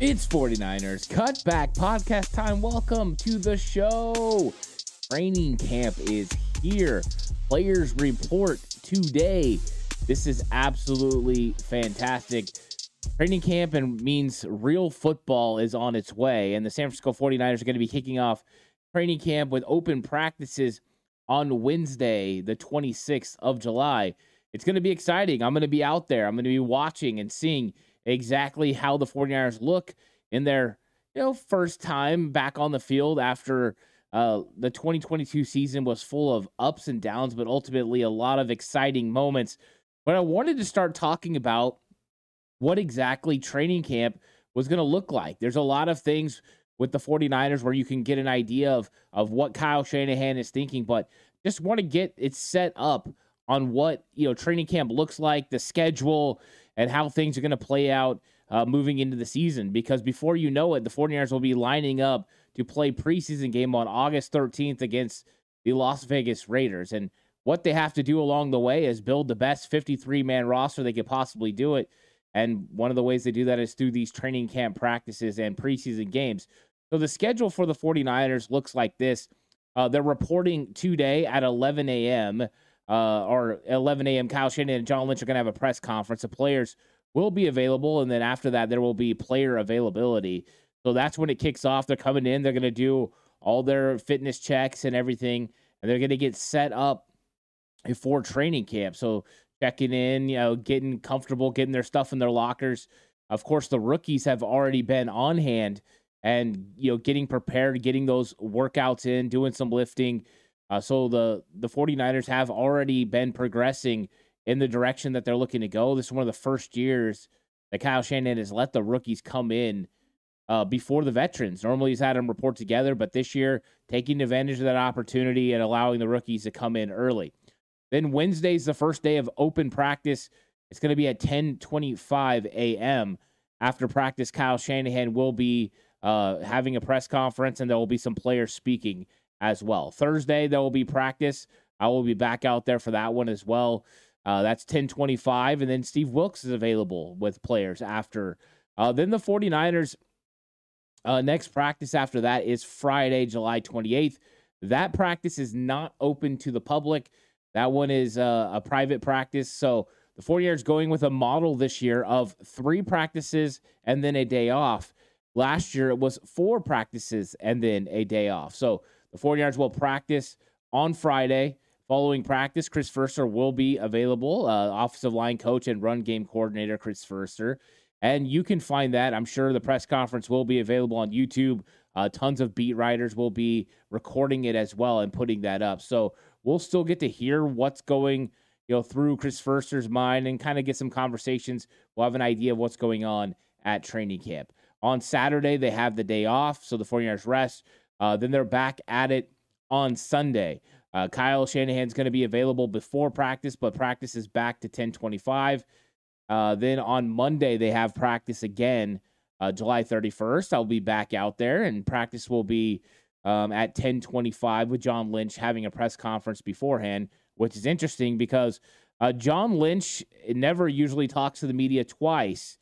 It's 49ers Cutback Podcast time. Welcome to the show. Training camp is here. Players report today. This is absolutely fantastic. Training camp and means real football is on its way, and the San Francisco 49ers are going to be kicking off training camp with open practices on Wednesday, the 26th of July. It's going to be exciting. I'm going to be out there. I'm going to be watching and seeing exactly how the 49ers look in their you know first time back on the field after uh, the 2022 season was full of ups and downs, but ultimately a lot of exciting moments. But I wanted to start talking about what exactly training camp was going to look like. There's a lot of things with the 49ers where you can get an idea of of what Kyle Shanahan is thinking, but just want to get it set up on what, you know, training camp looks like, the schedule, and how things are going to play out uh, moving into the season. Because before you know it, the 49ers will be lining up to play preseason game on August 13th against the Las Vegas Raiders. And what they have to do along the way is build the best 53 man roster they could possibly do it. And one of the ways they do that is through these training camp practices and preseason games. So the schedule for the 49ers looks like this. Uh, they're reporting today at 11 a.m. Uh, or 11 a.m. Kyle Shanahan and John Lynch are going to have a press conference. The players will be available, and then after that, there will be player availability. So that's when it kicks off. They're coming in. They're going to do all their fitness checks and everything, and they're going to get set up before training camp. So checking in, you know, getting comfortable, getting their stuff in their lockers. Of course, the rookies have already been on hand and you know getting prepared, getting those workouts in, doing some lifting uh, so the the 49ers have already been progressing in the direction that they're looking to go. This is one of the first years that Kyle Shanahan has let the rookies come in uh, before the veterans. Normally he's had them report together, but this year taking advantage of that opportunity and allowing the rookies to come in early. Then Wednesday's the first day of open practice. It's going to be at 10:25 a.m. After practice, Kyle Shanahan will be uh, having a press conference, and there will be some players speaking as well. Thursday, there will be practice. I will be back out there for that one as well. Uh, that's 1025. And then Steve Wilks is available with players after. Uh, then the 49ers, uh, next practice after that is Friday, July 28th. That practice is not open to the public. That one is uh, a private practice. So the 49ers going with a model this year of three practices and then a day off. Last year, it was four practices and then a day off. So the 49ers will practice on Friday. Following practice, Chris Foerster will be available, uh, offensive line coach and run game coordinator Chris Foerster. And you can find that. I'm sure the press conference will be available on YouTube. Uh, tons of beat writers will be recording it as well and putting that up. So we'll still get to hear what's going, you know, through Chris Foerster's mind and kind of get some conversations. We'll have an idea of what's going on at training camp. On Saturday, they have the day off, so the 49ers rest. Uh, then they're back at it on Sunday. Uh, Kyle Shanahan's going to be available before practice, but practice is back to 1025. Uh, then on Monday, they have practice again, uh, July 31st. I'll be back out there, and practice will be um, at 1025 with John Lynch having a press conference beforehand, which is interesting because uh, John Lynch never usually talks to the media twice.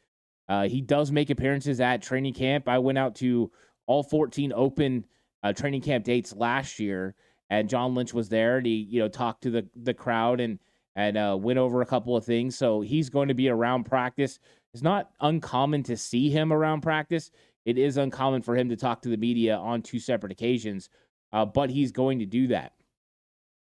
Uh, he does make appearances at training camp. I went out to all 14 open – uh, training camp dates last year, and John Lynch was there, and he you know talked to the the crowd and and uh, went over a couple of things. So he's going to be around practice. It's not uncommon to see him around practice. It is uncommon for him to talk to the media on two separate occasions, uh, but he's going to do that.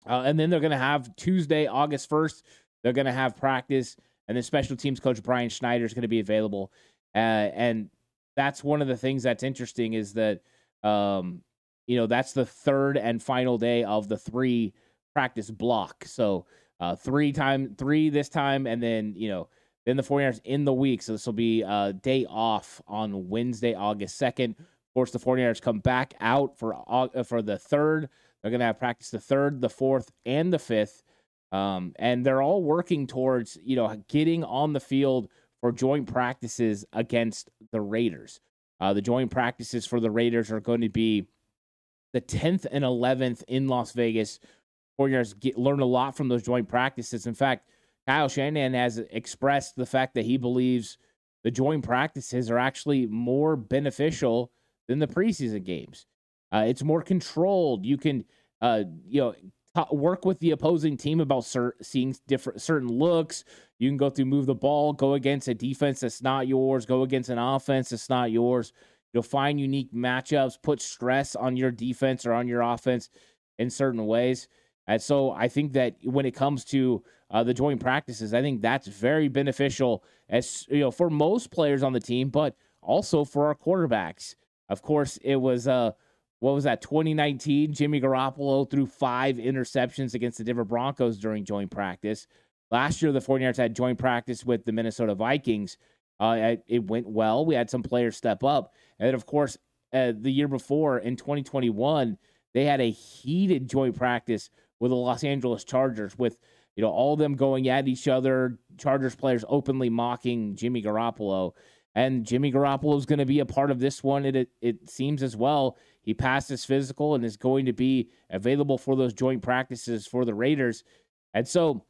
Uh, and then they're going to have Tuesday, August 1st, they're going to have practice, and then special teams coach Brian Schneider is going to be available. Uh, and that's one of the things that's interesting is that um, you know, that's the third and final day of the three practice block. So uh, three time, three this time, and then, you know, then the 49ers in the week. So this will be a day off on Wednesday, August 2nd. Of course, the 49ers come back out for uh, for the third. They're going to have practice the third, the fourth, and the fifth. Um, and they're all working towards, you know, getting on the field for joint practices against the Raiders. Uh, the joint practices for the Raiders are going to be the 10th and 11th in Las Vegas. 49ers get, learn a lot from those joint practices. In fact, Kyle Shanahan has expressed the fact that he believes the joint practices are actually more beneficial than the preseason games. Uh, it's more controlled. You can, uh, you know, t- work with the opposing team about cer- seeing different certain looks. You can go through, move the ball, go against a defense that's not yours, go against an offense that's not yours. You'll find unique matchups, put stress on your defense or on your offense in certain ways. And so I think that when it comes to uh, the joint practices, I think that's very beneficial as you know for most players on the team, but also for our quarterbacks. Of course, it was uh what was that 2019 Jimmy Garoppolo threw five interceptions against the Denver Broncos during joint practice. Last year the 49ers had joint practice with the Minnesota Vikings. Uh, it went well. We had some players step up. And of course, uh, the year before in 2021, they had a heated joint practice with the Los Angeles Chargers with you know all of them going at each other, Chargers players openly mocking Jimmy Garoppolo. And Jimmy Garoppolo is going to be a part of this one. It, it, it seems as well. He passed his physical and is going to be available for those joint practices for the Raiders. And so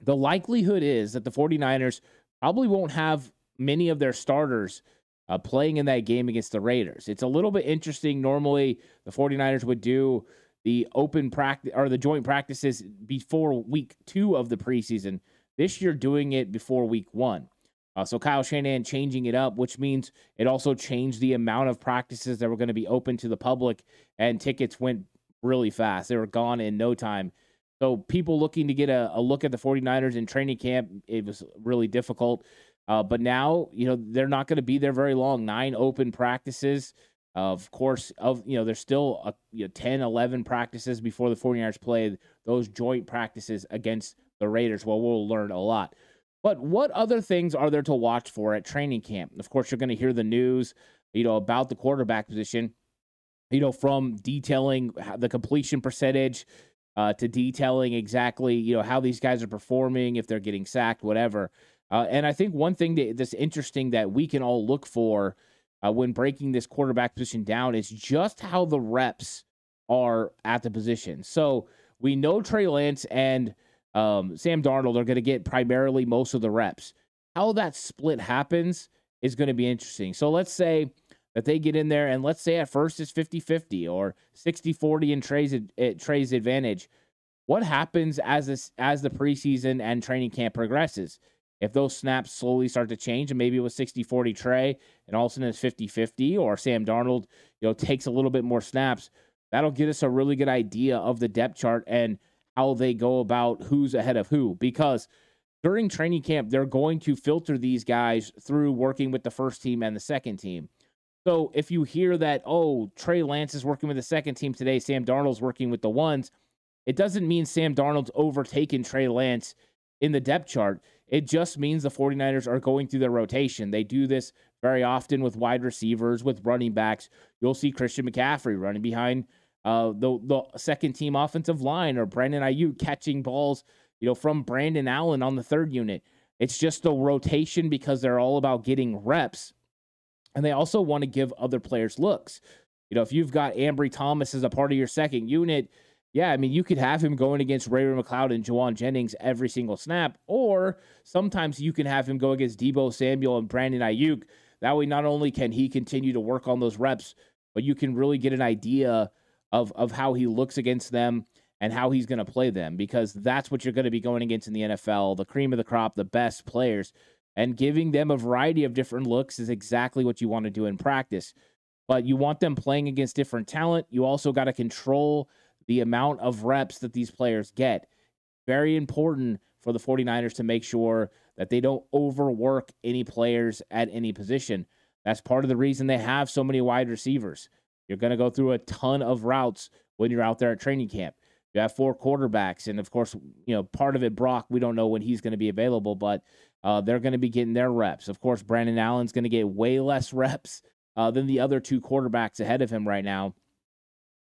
the likelihood is that the 49ers probably won't have many of their starters uh, playing in that game against the Raiders. It's a little bit interesting. Normally, the 49ers would do the open practice or the joint practices before week two of the preseason. This year, doing it before week one. Uh, so Kyle Shanahan changing it up, which means it also changed the amount of practices that were going to be open to the public, and tickets went really fast. They were gone in no time. So people looking to get a, a look at the 49ers in training camp, it was really difficult. Uh, but now, you know, they're not going to be there very long. Nine open practices. Uh, of course, of you know, there's still a, you know, 10, 11 practices before the 49ers play those joint practices against the Raiders. Well, we'll learn a lot. But what other things are there to watch for at training camp? Of course, you're going to hear the news, you know, about the quarterback position, you know, from detailing the completion percentage uh, to detailing exactly, you know, how these guys are performing, if they're getting sacked, whatever. Uh, and I think one thing that, that's interesting that we can all look for uh, when breaking this quarterback position down is just how the reps are at the position. So we know Trey Lance and um, Sam Darnold are going to get primarily most of the reps. How that split happens is going to be interesting. So let's say that they get in there and let's say at first it's 50 50 or 60 40 in Trey's, Trey's advantage. What happens as this as the preseason and training camp progresses? If those snaps slowly start to change, and maybe it was 60 40 Trey, and all of a sudden it's 50 50, or Sam Darnold, you know, takes a little bit more snaps, that'll get us a really good idea of the depth chart and how they go about who's ahead of who. Because during training camp, they're going to filter these guys through working with the first team and the second team. So if you hear that, oh, Trey Lance is working with the second team today, Sam Darnold's working with the ones, it doesn't mean Sam Darnold's overtaken Trey Lance in the depth chart. It just means the 49ers are going through their rotation. They do this very often with wide receivers, with running backs. You'll see Christian McCaffrey running behind uh, the the second team offensive line or Brandon Aiyuk catching balls, you know, from Brandon Allen on the third unit. It's just the rotation because they're all about getting reps, and they also want to give other players looks. You know, if you've got Ambry Thomas as a part of your second unit, yeah, I mean, you could have him going against Ray McCloud and Jauan Jennings every single snap, or sometimes you can have him go against Deebo Samuel and Brandon Aiyuk. That way, not only can he continue to work on those reps, but you can really get an idea of of how he looks against them and how he's going to play them because that's what you're going to be going against in the NFL, the cream of the crop, the best players. And giving them a variety of different looks is exactly what you want to do in practice. But you want them playing against different talent. You also got to control the amount of reps that these players get. Very important for the 49ers to make sure that they don't overwork any players at any position. That's part of the reason they have so many wide receivers. You're going to go through a ton of routes when you're out there at training camp. You have four quarterbacks, and of course, you know part of it. Brock, we don't know when he's going to be available, but uh, they're going to be getting their reps. Of course, Brandon Allen's going to get way less reps uh, than the other two quarterbacks ahead of him right now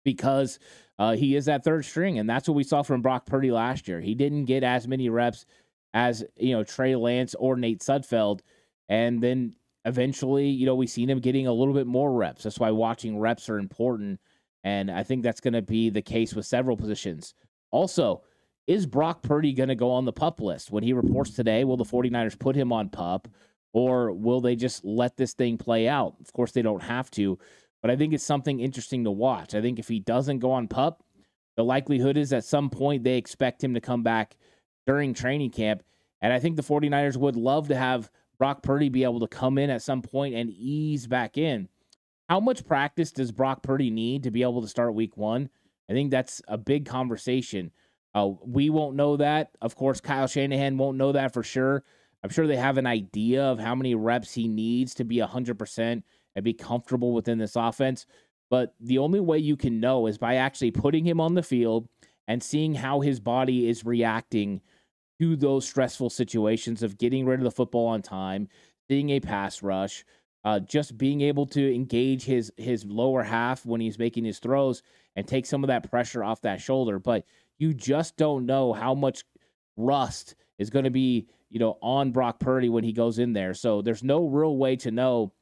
because uh, he is that third string. And that's what we saw from Brock Purdy last year. He didn't get as many reps as, you know, Trey Lance or Nate Sudfeld. And then eventually, you know, we've seen him getting a little bit more reps. That's why watching reps are important. And I think that's going to be the case with several positions. Also, is Brock Purdy going to go on the pup list? When he reports today, will the 49ers put him on pup or will they just let this thing play out? Of course, they don't have to, but I think it's something interesting to watch. I think if he doesn't go on pup, the likelihood is at some point they expect him to come back during training camp. And I think the 49ers would love to have Brock Purdy be able to come in at some point and ease back in. How much practice does Brock Purdy need to be able to start week one? I think that's a big conversation. Uh, we won't know that. Of course, Kyle Shanahan won't know that for sure. I'm sure they have an idea of how many reps he needs to be 100% and be comfortable within this offense. But the only way you can know is by actually putting him on the field and seeing how his body is reacting to those stressful situations of getting rid of the football on time, seeing a pass rush, uh, just being able to engage his his lower half when he's making his throws and take some of that pressure off that shoulder. But you just don't know how much rust is going to be, you know, on Brock Purdy when he goes in there. So there's no real way to know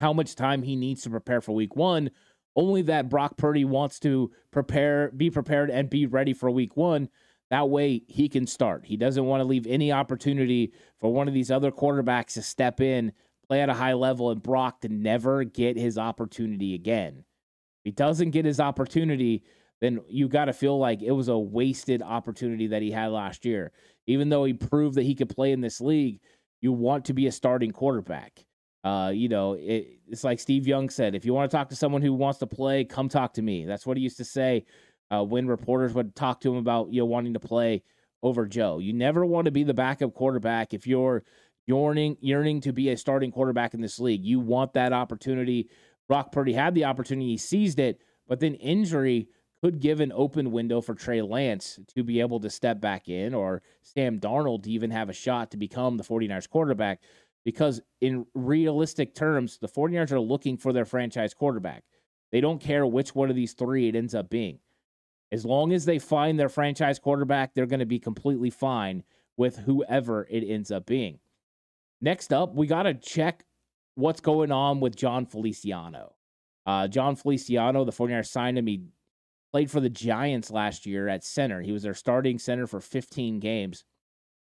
how much time he needs to prepare for week one. Only that Brock Purdy wants to prepare, be prepared, and be ready for week one. That way he can start. He doesn't want to leave any opportunity for one of these other quarterbacks to step in, play at a high level, and Brock to never get his opportunity again. If he doesn't get his opportunity, then you got to feel like it was a wasted opportunity that he had last year. Even though he proved that he could play in this league, you want to be a starting quarterback. Uh, you know, it, it's like Steve Young said if you want to talk to someone who wants to play, come talk to me. That's what he used to say uh, when reporters would talk to him about you know wanting to play over Joe. You never want to be the backup quarterback if you're yearning yearning to be a starting quarterback in this league. You want that opportunity. Brock Purdy had the opportunity, he seized it, but then injury could give an open window for Trey Lance to be able to step back in or Sam Darnold to even have a shot to become the 49ers quarterback. Because in realistic terms, the 49ers are looking for their franchise quarterback. They don't care which one of these three it ends up being. As long as they find their franchise quarterback, they're going to be completely fine with whoever it ends up being. Next up, we got to check what's going on with Jon Feliciano. Uh, Jon Feliciano, the 49ers signed him. He played for the Giants last year at center. He was their starting center for 15 games.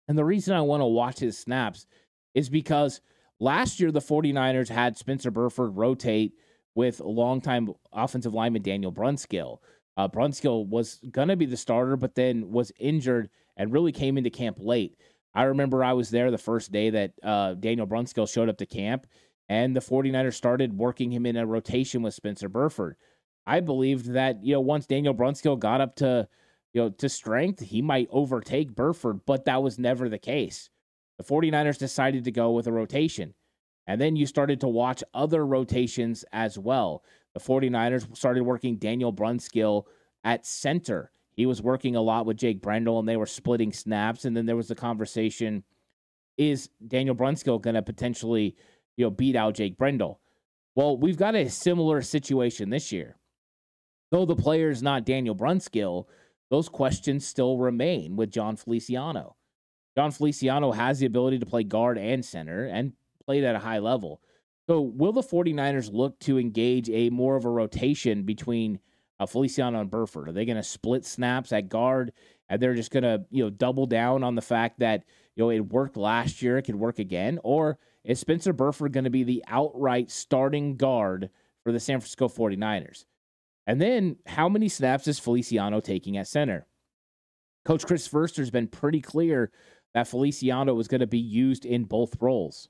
And the reason I want to watch his snaps is because last year the 49ers had Spencer Burford rotate with longtime offensive lineman Daniel Brunskill. Uh, Brunskill was going to be the starter, but then was injured and really came into camp late. I remember I was there the first day that uh, Daniel Brunskill showed up to camp, and the 49ers started working him in a rotation with Spencer Burford. I believed that, you know, once Daniel Brunskill got up to, you know, to strength, he might overtake Burford, but that was never the case. The 49ers decided to go with a rotation. And then you started to watch other rotations as well. The 49ers started working Daniel Brunskill at center. He was working a lot with Jake Brendel and they were splitting snaps. And then there was the conversation is Daniel Brunskill going to potentially, you know, beat out Jake Brendel? Well, we've got a similar situation this year. Though the player is not Daniel Brunskill, those questions still remain with Jon Feliciano. Jon Feliciano has the ability to play guard and center and played at a high level. So, will the 49ers look to engage a more of a rotation between uh, Feliciano and Burford? Are they going to split snaps at guard and they're just going to, you know, double down on the fact that, you know, it worked last year, it could work again? Or is Spencer Burford going to be the outright starting guard for the San Francisco 49ers? And then how many snaps is Feliciano taking at center? Coach Chris Foerster's been pretty clear that Feliciano was going to be used in both roles.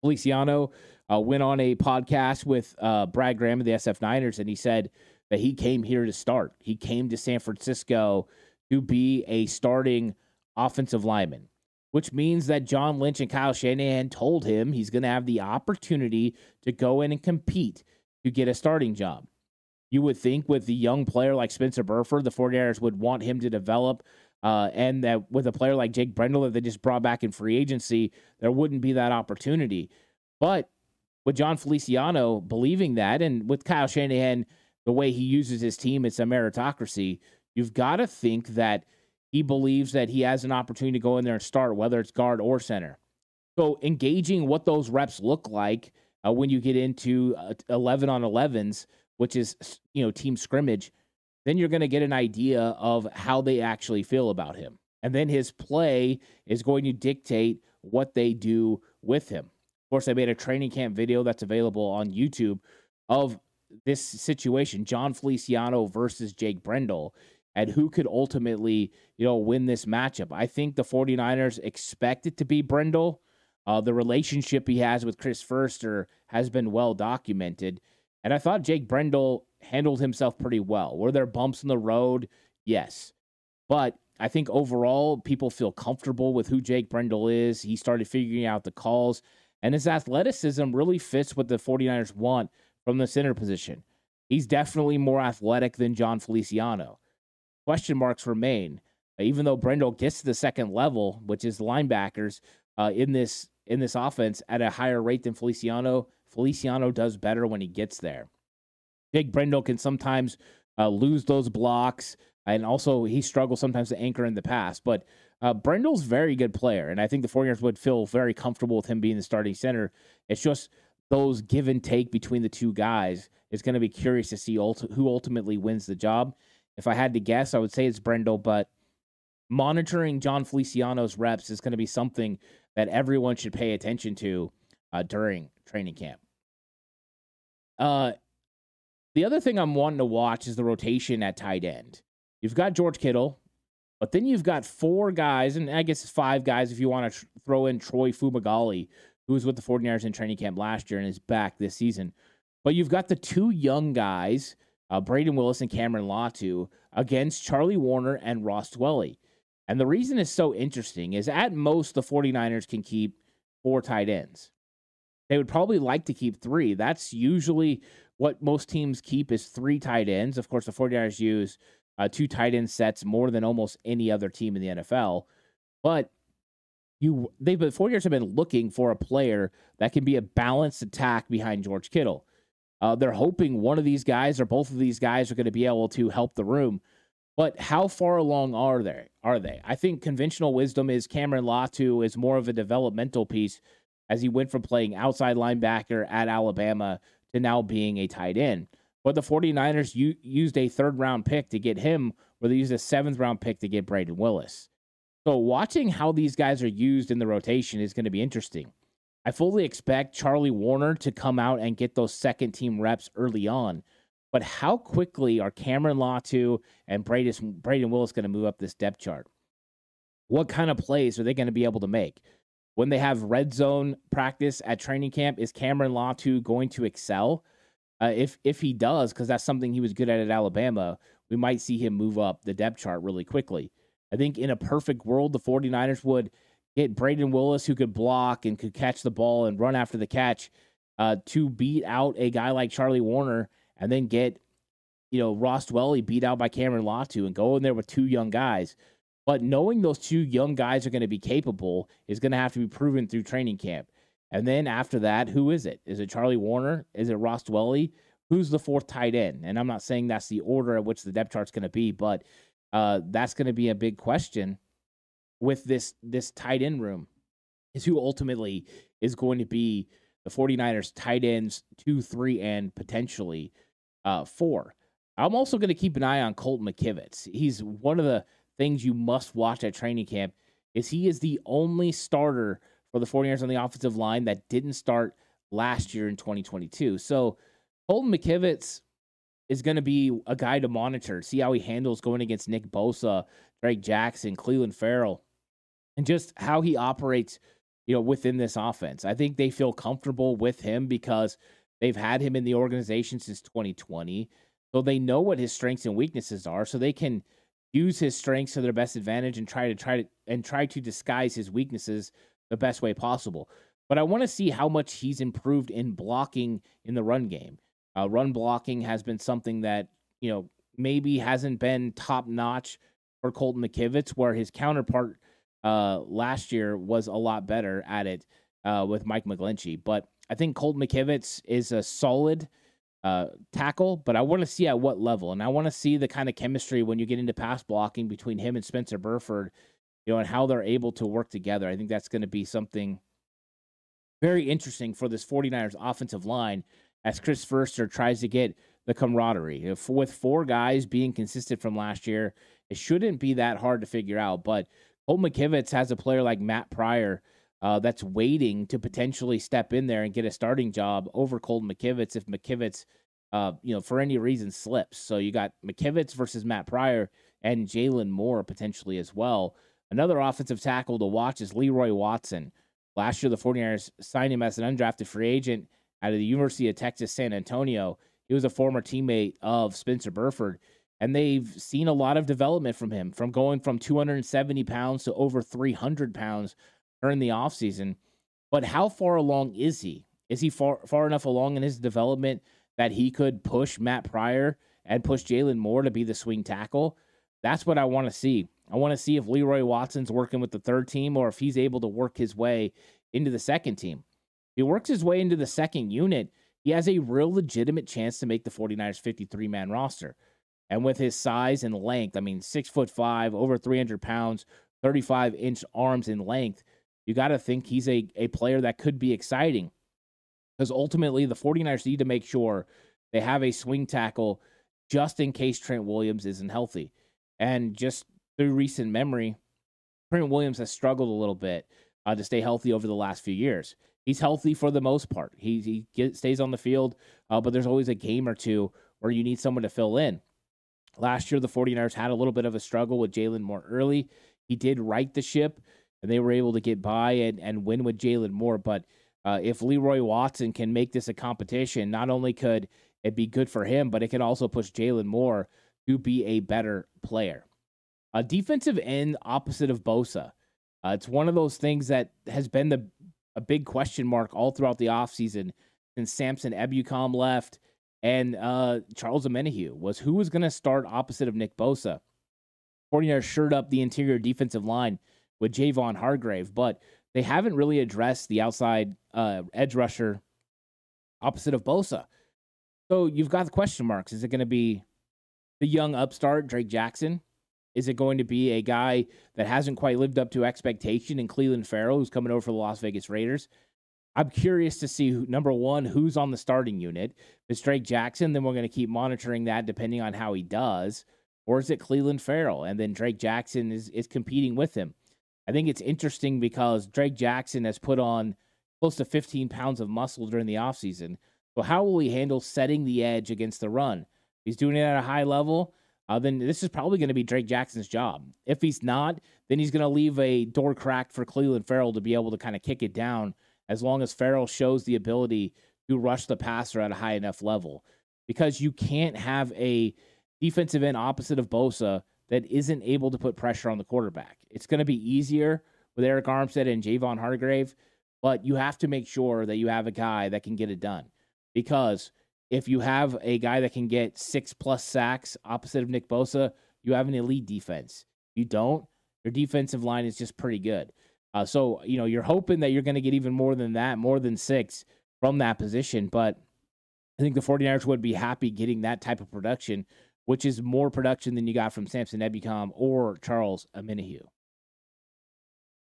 Feliciano uh, went on a podcast with uh, Brad Graham of the SF Niners, and he said that he came here to start. He came to San Francisco to be a starting offensive lineman, which means that John Lynch and Kyle Shanahan told him he's going to have the opportunity to go in and compete to get a starting job. You would think with the young player like Spencer Burford, the 49ers would want him to develop. Uh, and that with a player like Jake Brendel that they just brought back in free agency, there wouldn't be that opportunity. But with Jon Feliciano believing that, and with Kyle Shanahan, the way he uses his team, it's a meritocracy. You've got to think that he believes that he has an opportunity to go in there and start, whether it's guard or center. So engaging what those reps look like uh, when you get into uh, 11 on 11s, which is you know team scrimmage, then you're going to get an idea of how they actually feel about him. And then his play is going to dictate what they do with him. Of course, I made a training camp video that's available on YouTube of this situation, Jon Feliciano versus Jake Brendel, and who could ultimately, you know, win this matchup. I think the 49ers expect it to be Brendel. Uh, the relationship he has with Chris Foerster has been well documented. And I thought Jake Brendel handled himself pretty well. Were there bumps in the road? Yes. But I think overall, people feel comfortable with who Jake Brendel is. He started figuring out the calls, and his athleticism really fits what the 49ers want from the center position. He's definitely more athletic than Jon Feliciano. Question marks remain. Even though Brendel gets to the second level, which is linebackers, uh, in this in this offense at a higher rate than Feliciano, Feliciano does better when he gets there. Jake Brendel can sometimes uh, lose those blocks, and also he struggles sometimes to anchor in the pass. But uh, Brendel's very good player, and I think the 49ers would feel very comfortable with him being the starting center. It's just those give and take between the two guys. It's going to be curious to see ult- who ultimately wins the job. If I had to guess, I would say it's Brendel, but monitoring Jon Feliciano's reps is going to be something that everyone should pay attention to uh, during training camp. Uh, the other thing I'm wanting to watch is the rotation at tight end. You've got George Kittle, but then you've got four guys, and I guess five guys if you want to tr- throw in Troy Fumagalli, who was with the 49ers in training camp last year and is back this season. But you've got the two young guys, uh, Brayden Willis and Cameron Latu, against Charlie Woerner and Ross Dwelley. And the reason it's so interesting is at most the 49ers can keep four tight ends. They would probably like to keep three. That's usually what most teams keep is three tight ends. Of course, the 49ers use uh, two tight end sets more than almost any other team in the NFL. But you they've been 49ers have been looking for a player that can be a balanced attack behind George Kittle. Uh, they're hoping one of these guys or both of these guys are going to be able to help the room. But how far along are they? Are they? I think conventional wisdom is Cameron Latu is more of a developmental piece as he went from playing outside linebacker at Alabama to now being a tight end. But the 49ers u- used a third round pick to get him, or they used a seventh round pick to get Brayden Willis. So watching how these guys are used in the rotation is going to be interesting. I fully expect Charlie Woerner to come out and get those second team reps early on. But how quickly are Cameron Latu and Brayden, Brayden Willis going to move up this depth chart? What kind of plays are they going to be able to make? When they have red zone practice at training camp, is Cameron Latu going to excel? Uh, if if he does, because that's something he was good at at Alabama, we might see him move up the depth chart really quickly. I think in a perfect world, the 49ers would get Brayden Willis, who could block and could catch the ball and run after the catch, uh, to beat out a guy like Charlie Woerner, and then get, you know, Ross Dwelley beat out by Cameron Latu and go in there with two young guys. But knowing those two young guys are going to be capable is going to have to be proven through training camp. And then after that, who is it? Is it Charlie Woerner? Is it Ross Dwelley? Who's the fourth tight end? And I'm not saying that's the order at which the depth chart's going to be, but uh, that's going to be a big question with this this tight end room. Is who ultimately is going to be the 49ers tight ends two, three, and potentially uh, four. I'm also going to keep an eye on Colton McKivitz. He's one of the things you must watch at training camp is he is the only starter for the 49ers on the offensive line that didn't start last year in 2022. So Colton McKivitz is going to be a guy to monitor, see how he handles going against Nick Bosa, Drake Jackson, Clelin Ferrell, and just how he operates, you know, within this offense. I think they feel comfortable with him because they've had him in the organization since 2020. So they know what his strengths and weaknesses are. So they can use his strengths to their best advantage and try to try to and try to disguise his weaknesses the best way possible. But I want to see how much he's improved in blocking in the run game. Uh, run blocking has been something that you know maybe hasn't been top notch for Colton McKivitz, where his counterpart uh, last year was a lot better at it uh, with Mike McGlinchey. But I think Colton McKivitz is a solid uh, tackle, but I want to see at what level, and I want to see the kind of chemistry when you get into pass blocking between him and Spencer Burford, you know, and how they're able to work together. I think that's going to be something very interesting for this 49ers offensive line as Chris Foerster tries to get the camaraderie. If, with four guys being consistent from last year, it shouldn't be that hard to figure out. But Colt McKivitz has a player like Matt Pryor uh, that's waiting to potentially step in there and get a starting job over Colt McKivitz if McKivitz, uh, you know, for any reason slips. So you got McKivitz versus Matt Pryor and Jalen Moore potentially as well. Another offensive tackle to watch is Leroy Watson. Last year, the 49ers signed him as an undrafted free agent out of the University of Texas San Antonio. He was a former teammate of Spencer Burford, and they've seen a lot of development from him, from going from 270 pounds to over 300 pounds during the offseason. But how far along is he? Is he far far enough along in his development that he could push Matt Pryor and push Jalen Moore to be the swing tackle? That's what I want to see. I want to see if Leroy Watson's working with the third team or if he's able to work his way into the second team. If he works his way into the second unit, he has a real legitimate chance to make the 49ers 53 man roster. And with his size and length, I mean, six foot five, over 300 pounds, 35 inch arms in length, you got to think he's a, a player that could be exciting because ultimately the 49ers need to make sure they have a swing tackle just in case Trent Williams isn't healthy. And just through recent memory, Trent Williams has struggled a little bit uh, to stay healthy over the last few years. He's healthy for the most part. He, he get, stays on the field, uh, but there's always a game or two where you need someone to fill in. Last year, the 49ers had a little bit of a struggle with Jalen Moore early. He did right the ship, and they were able to get by and, and win with Jalen Moore. But uh, if Leroy Watson can make this a competition, not only could it be good for him, but it can also push Jalen Moore to be a better player. A defensive end opposite of Bosa. Uh, it's one of those things that has been the a big question mark all throughout the offseason since Samson Ebukam left and uh, Charles Omenihu was who was going to start opposite of Nick Bosa. 49ers shored up the interior defensive line with Javon Hargrave, but they haven't really addressed the outside uh, edge rusher opposite of Bosa. So you've got the question marks. Is it going to be the young upstart, Drake Jackson? Is it going to be a guy that hasn't quite lived up to expectation in Cleveland Ferrell, who's coming over for the Las Vegas Raiders? I'm curious to see who, number one, who's on the starting unit. If it's Drake Jackson, then we're going to keep monitoring that depending on how he does. Or is it Cleveland Ferrell? And then Drake Jackson is, is competing with him. I think it's interesting because Drake Jackson has put on close to 15 pounds of muscle during the offseason. So, how will he handle setting the edge against the run? He's doing it at a high level. Uh, then this is probably going to be Drake Jackson's job. If he's not, then he's going to leave a door cracked for Clelin Ferrell to be able to kind of kick it down as long as Ferrell shows the ability to rush the passer at a high enough level. Because you can't have a defensive end opposite of Bosa that isn't able to put pressure on the quarterback. It's going to be easier with Arik Armstead and Javon Hargrave, but you have to make sure that you have a guy that can get it done. Because if you have a guy that can get six plus sacks opposite of Nick Bosa, you have an elite defense. You don't, your defensive line is just pretty good. Uh, so, you know, you're hoping that you're going to get even more than that, more than six from that position. But I think the 49ers would be happy getting that type of production which is more production than you got from Samson Ebukam or Charles Omenihu.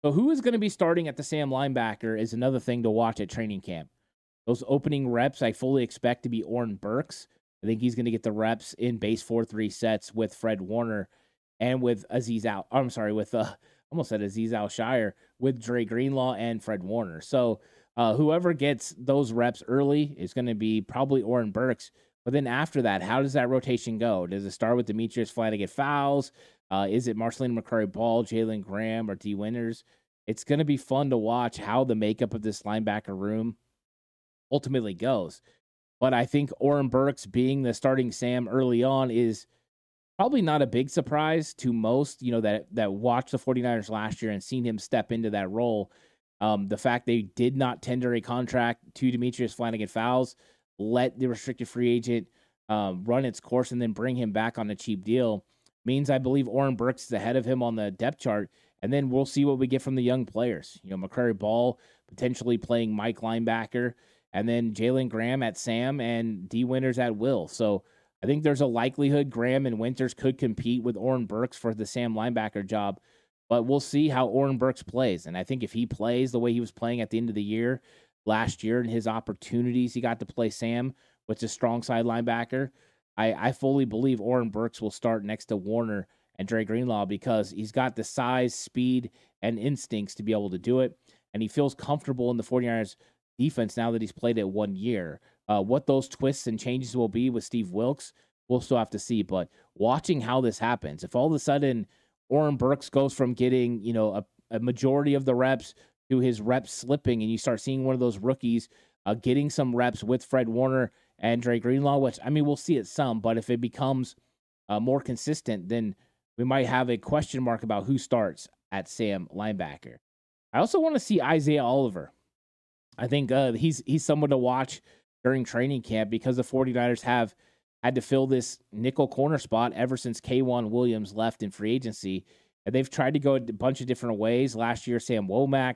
So, who is going to be starting at the Sam linebacker is another thing to watch at training camp. Those opening reps, I fully expect to be Oren Burks. I think he's going to get the reps in base 4 3 sets with Fred Warner and with Azeez Al. I'm sorry, with, uh, almost said Azeez Al-Shaair, with Dre Greenlaw and Fred Warner. So, uh, whoever gets those reps early is going to be probably Oren Burks. But then after that, how does that rotation go? Does it start with Demetrius Flannigan-Fowles? Uh, is it Marcelino McCrary Ball, Jalen Graham, or Dee Winters? It's going to be fun to watch how the makeup of this linebacker room ultimately goes. But I think Oren Burks being the starting Sam early on is probably not a big surprise to most, you know, that that watched the 49ers last year and seen him step into that role. Um, the fact they did not tender a contract to Demetrius Flannigan-Fowles let the restricted free agent um, run its course and then bring him back on a cheap deal means I believe Oren Burks is ahead of him on the depth chart. And then we'll see what we get from the young players. You know, McCrary Ball potentially playing Mike linebacker. and then Jalen Graham at Sam and Dee Winters at Will. So I think there's a likelihood Graham and Winters could compete with Oren Burks for the Sam linebacker job. But we'll see how Oren Burks plays. And I think if he plays the way he was playing at the end of the year last year and his opportunities he got to play Sam, which is strong side linebacker, I, I fully believe Oren Burks will start next to Warner and Dre Greenlaw because he's got the size, speed, and instincts to be able to do it. And he feels comfortable in the 49ers defense now that he's played it one year. Uh, what those twists and changes will be with Steve Wilks, we'll still have to see. But watching how this happens, if all of a sudden Oren Burks goes from getting, you know, a, a majority of the reps to his reps slipping, and you start seeing one of those rookies uh, getting some reps with Fred Warner and Dre Greenlaw, which I mean, we'll see it some, but if it becomes uh, more consistent, then we might have a question mark about who starts at Sam linebacker. I also want to see Isaiah Oliver. I think uh, he's he's someone to watch during training camp because the 49ers have had to fill this nickel corner spot ever since K'Waun Williams left in free agency. And they've tried to go a bunch of different ways. Last year, Sam Womack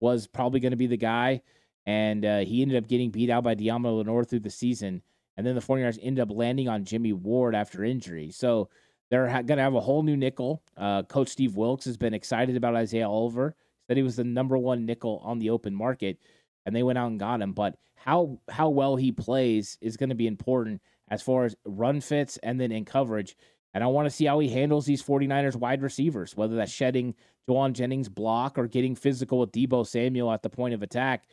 was probably going to be the guy, and uh, he ended up getting beat out by Deommodore Lenoir through the season. And then the 49ers ended up landing on Jimmie Ward after injury. So they're ha- going to have a whole new nickel. Uh, Coach Steve Wilks has been excited about Isaiah Oliver. Said he was the number one nickel on the open market, and they went out and got him. But how how well he plays is going to be important as far as run fits and then in coverage. And I want to see how he handles these 49ers wide receivers, whether that's shedding Jauan Jennings block or getting physical with Deebo Samuel at the point of attack,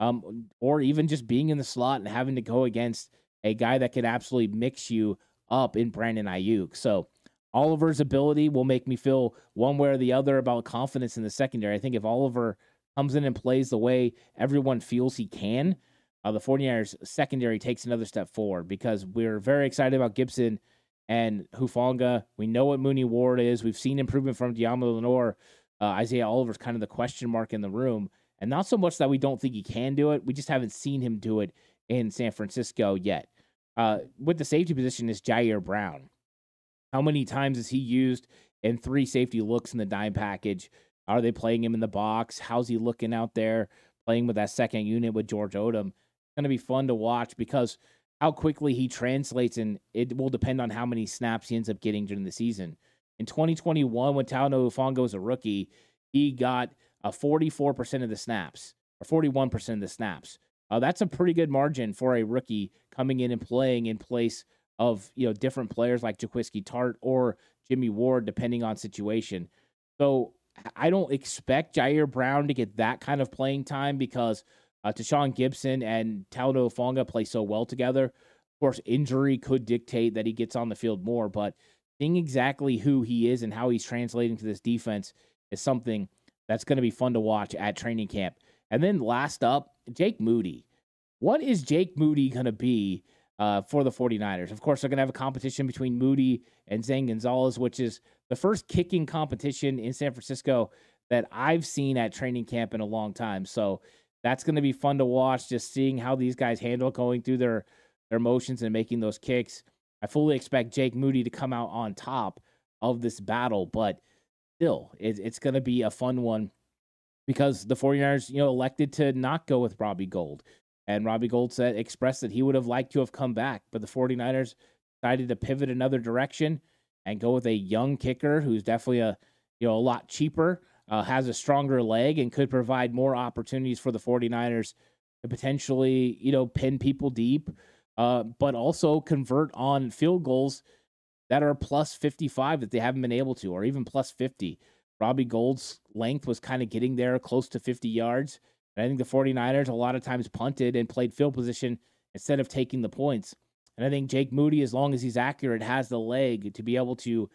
um, or even just being in the slot and having to go against a guy that could absolutely mix you up in Brandon Aiyuk. So Oliver's ability will make me feel one way or the other about confidence in the secondary. I think if Oliver comes in and plays the way everyone feels he can, uh, the 49ers secondary takes another step forward because we're very excited about Gipson and Hufanga. We know what Mooney Ward is. We've seen improvement from Deommodore Lenoir. Uh, Isaiah Oliver's kind of the question mark in the room. And not so much that we don't think he can do it, we just haven't seen him do it in San Francisco yet. Uh, with the safety position is Ji'Ayir Brown. How many times is he used in three safety looks in the dime package? Are they playing him in the box? How's he looking out there playing with that second unit with George Odum? It's going to be fun to watch because how quickly he translates and it will depend on how many snaps he ends up getting during the season. In 2021, when Talanoa Hufanga was a rookie, he got a 44% of the snaps or 41% of the snaps. Uh, that's a pretty good margin for a rookie coming in and playing in place of you know different players like Jaquiski Tartt or Jimmie Ward, depending on situation. So I don't expect Ji'Ayir Brown to get that kind of playing time because uh, Tashaun Gipson and Talanoa Hufanga play so well together. Of course, injury could dictate that he gets on the field more, but seeing exactly who he is and how he's translating to this defense is something that's going to be fun to watch at training camp. And then last up, Jake Moody. What is Jake Moody going to be uh, for the 49ers. Of course, they're going to have a competition between Moody and Zane Gonzalez, which is the first kicking competition in San Francisco that I've seen at training camp in a long time. So that's going to be fun to watch, just seeing how these guys handle going through their their motions and making those kicks. I fully expect Jake Moody to come out on top of this battle, but still, it, it's going to be a fun one because the 49ers, you know, elected to not go with Robbie Gould. And Robbie Gould said expressed that he would have liked to have come back, but the 49ers decided to pivot another direction and go with a young kicker who's definitely a you know a lot cheaper, uh, has a stronger leg, and could provide more opportunities for the 49ers to potentially you know pin people deep, uh, but also convert on field goals that are plus 55 that they haven't been able to, or even plus 50. Robbie Gould's length was kind of getting there close to 50 yards. And I think the 49ers a lot of times punted and played field position instead of taking the points. And I think Jake Moody, as long as he's accurate, has the leg to be able to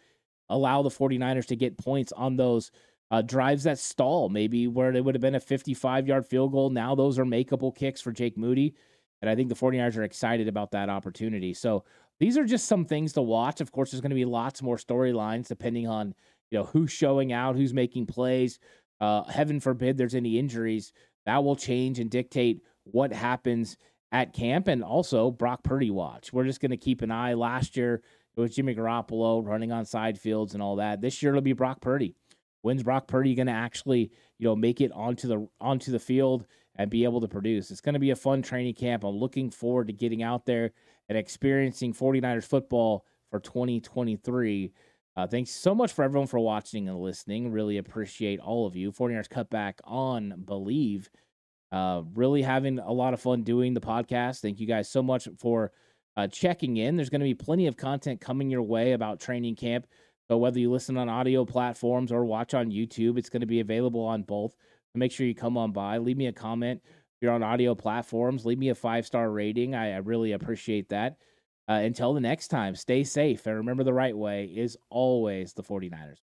allow the 49ers to get points on those uh, drives that stall, maybe where it would have been a 55 yard field goal. Now those are makeable kicks for Jake Moody. And I think the 49ers are excited about that opportunity. So these are just some things to watch. Of course, there's going to be lots more storylines depending on you know who's showing out, who's making plays. Uh, heaven forbid there's any injuries that will change and dictate what happens at camp and also Brock Purdy watch. We're just going to keep an eye. Last year, it was Jimmy Garoppolo running on side fields and all that. This year, it'll be Brock Purdy. When's Brock Purdy going to actually, you know, make it onto the onto the field and be able to produce. It's going to be a fun training camp. I'm looking forward to getting out there and experiencing 49ers football for 2023. Uh, thanks so much for everyone for watching and listening. Really appreciate all of you. 49ers Cutback on Believe. Uh, really having a lot of fun doing the podcast. Thank you guys so much for uh, checking in. There's going to be plenty of content coming your way about training camp. So whether you listen on audio platforms or watch on YouTube, it's going to be available on both. So make sure you come on by. Leave me a comment. If you're on audio platforms, leave me a five star rating. I, I really appreciate that. Uh, until the next time, stay safe and remember the right way is always the 49ers.